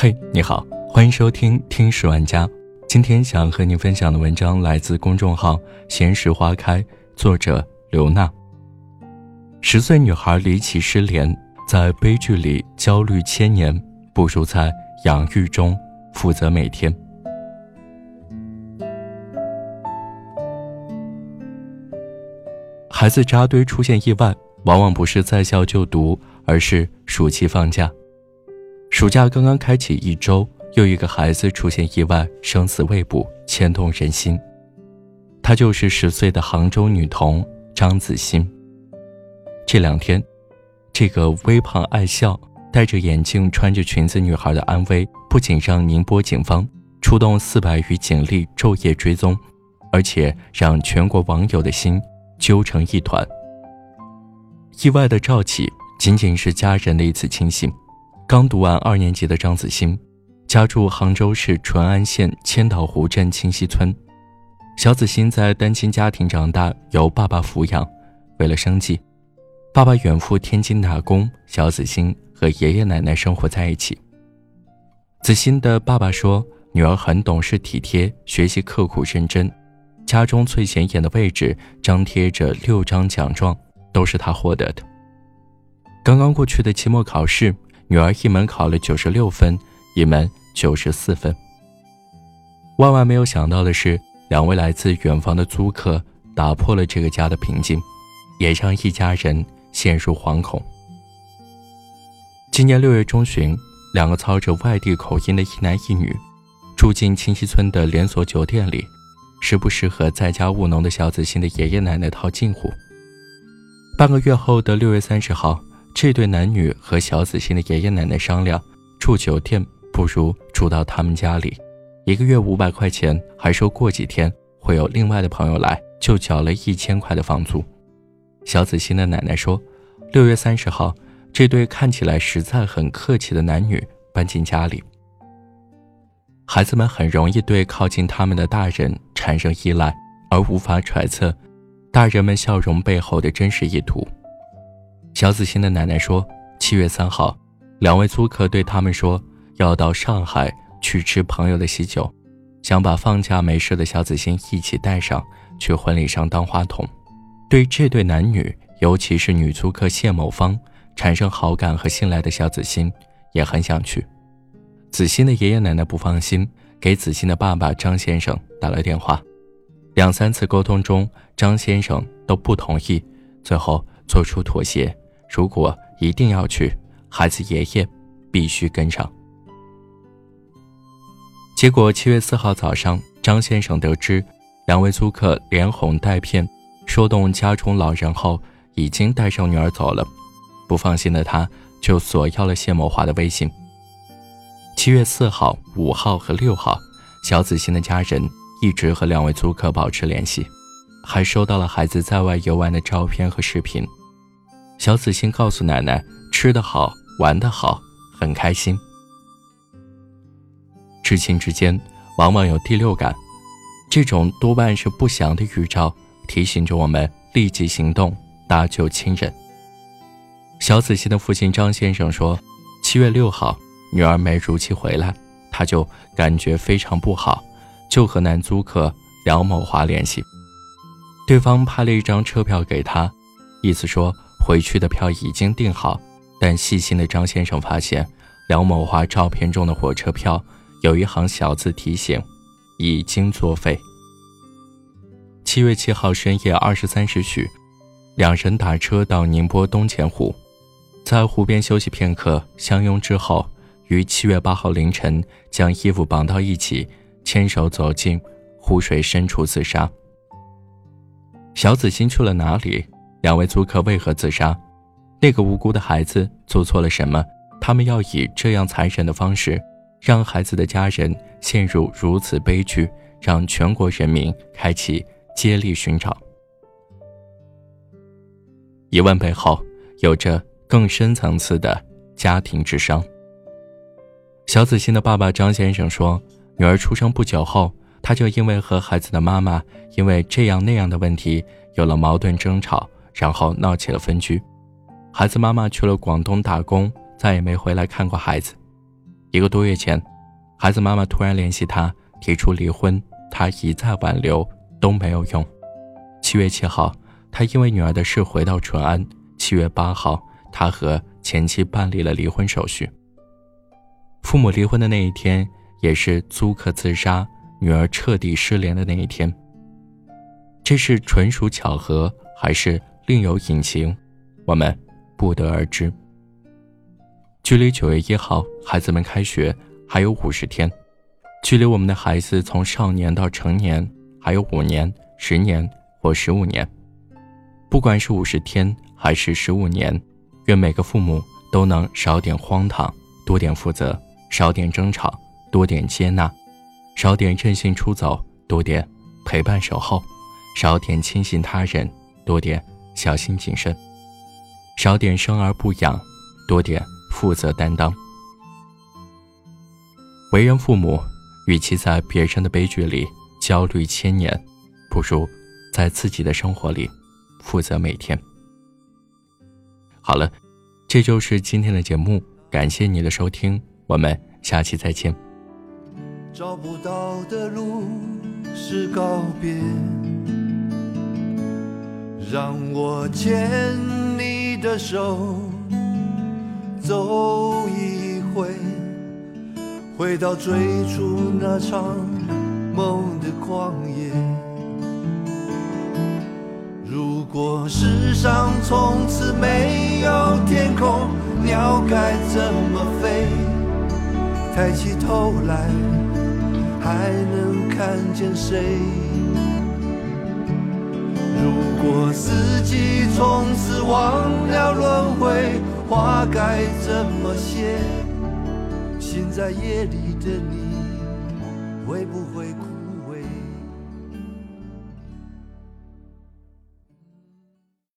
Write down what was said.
嘿，你好，欢迎收听听十万家。今天想和你分享的文章来自公众号“闲时花开”，作者刘娜。十岁女孩离奇失联，在悲剧里焦虑千年，不如在养育中负责每天。孩子扎堆出现意外，往往不是在校就读，而是暑期放假。暑假刚刚开启一周，又一个孩子出现意外，生死未卜，牵动人心。她就是十岁的杭州女童张子欣。这两天，这个微胖爱笑、戴着眼镜、穿着裙子女孩的安危，不仅让宁波警方出动四百余警力昼夜追踪，而且让全国网友的心。揪成一团。意外的赵起仅仅是家人的一次庆幸。刚读完二年级的张子欣，家住杭州市淳安县千岛湖镇清溪村。小子欣在单亲家庭长大，由爸爸抚养。为了生计，爸爸远赴天津打工，小子欣和爷爷奶奶生活在一起。子欣的爸爸说：“女儿很懂事体贴，学习刻苦认真。”家中最显眼的位置张贴着六张奖状，都是他获得的。刚刚过去的期末考试，女儿一门考了九十六分，一门九十四分。万万没有想到的是，两位来自远方的租客打破了这个家的平静，也让一家人陷入惶恐。今年六月中旬，两个操着外地口音的一男一女，住进清溪村的连锁酒店里。时不时和在家务农的小子欣的爷爷奶奶套近乎。半个月后的六月三十号，这对男女和小子欣的爷爷奶奶商量，住酒店不如住到他们家里，一个月五百块钱，还说过几天会有另外的朋友来，就缴了一千块的房租。小子欣的奶奶说，六月三十号，这对看起来实在很客气的男女搬进家里。孩子们很容易对靠近他们的大人产生依赖，而无法揣测大人们笑容背后的真实意图。小子欣的奶奶说：“七月三号，两位租客对他们说要到上海去吃朋友的喜酒，想把放假没事的小子欣一起带上去婚礼上当花童。对这对男女，尤其是女租客谢某芳产生好感和信赖的小子欣，也很想去。”子欣的爷爷奶奶不放心，给子欣的爸爸张先生打了电话。两三次沟通中，张先生都不同意，最后做出妥协：如果一定要去，孩子爷爷必须跟上。结果七月四号早上，张先生得知两位租客连哄带骗，说动家中老人后，已经带上女儿走了。不放心的他，就索要了谢某华的微信。七月四号、五号和六号，小子欣的家人一直和两位租客保持联系，还收到了孩子在外游玩的照片和视频。小子欣告诉奶奶，吃得好，玩得好，很开心。至亲之间往往有第六感，这种多半是不祥的预兆，提醒着我们立即行动，搭救亲人。小子欣的父亲张先生说：“七月六号。”女儿没如期回来，他就感觉非常不好，就和男租客梁某华联系。对方拍了一张车票给他，意思说回去的票已经订好。但细心的张先生发现，梁某华照片中的火车票有一行小字提醒：已经作废。七月七号深夜二十三时许，两人打车到宁波东钱湖，在湖边休息片刻，相拥之后。于七月八号凌晨，将衣服绑到一起，牵手走进湖水深处自杀。小子欣去了哪里？两位租客为何自杀？那个无辜的孩子做错了什么？他们要以这样残忍的方式，让孩子的家人陷入如此悲剧，让全国人民开启接力寻找。疑问背后，有着更深层次的家庭智商。小子欣的爸爸张先生说：“女儿出生不久后，他就因为和孩子的妈妈因为这样那样的问题有了矛盾争吵，然后闹起了分居。孩子妈妈去了广东打工，再也没回来看过孩子。一个多月前，孩子妈妈突然联系他，提出离婚。他一再挽留都没有用。七月七号，他因为女儿的事回到淳安。七月八号，他和前妻办理了离婚手续。父母离婚的那一天，也是租客自杀、女儿彻底失联的那一天。这是纯属巧合，还是另有隐情？我们不得而知。距离九月一号孩子们开学还有五十天。距离我们的孩子从少年到成年还有五年、十年或十五年，不管是五十天还是十五年，愿每个父母都能少点荒唐，多点负责；少点争吵，多点接纳；少点任性出走，多点陪伴守候；少点轻信他人，多点小心谨慎；少点生而不养，多点负责担当。为人父母。与其在别人的悲剧里焦虑千年，不如在自己的生活里负责每天。好了，这就是今天的节目，感谢你的收听，我们下期再见。找不到的路是告别，让我牵你的手走一回。回到最初那场梦的旷野。如果世上从此没有天空，鸟该怎么飞？抬起头来，还能看见谁？如果四季从此忘了轮回，花该怎么谢？现在夜里的你，会不会哭？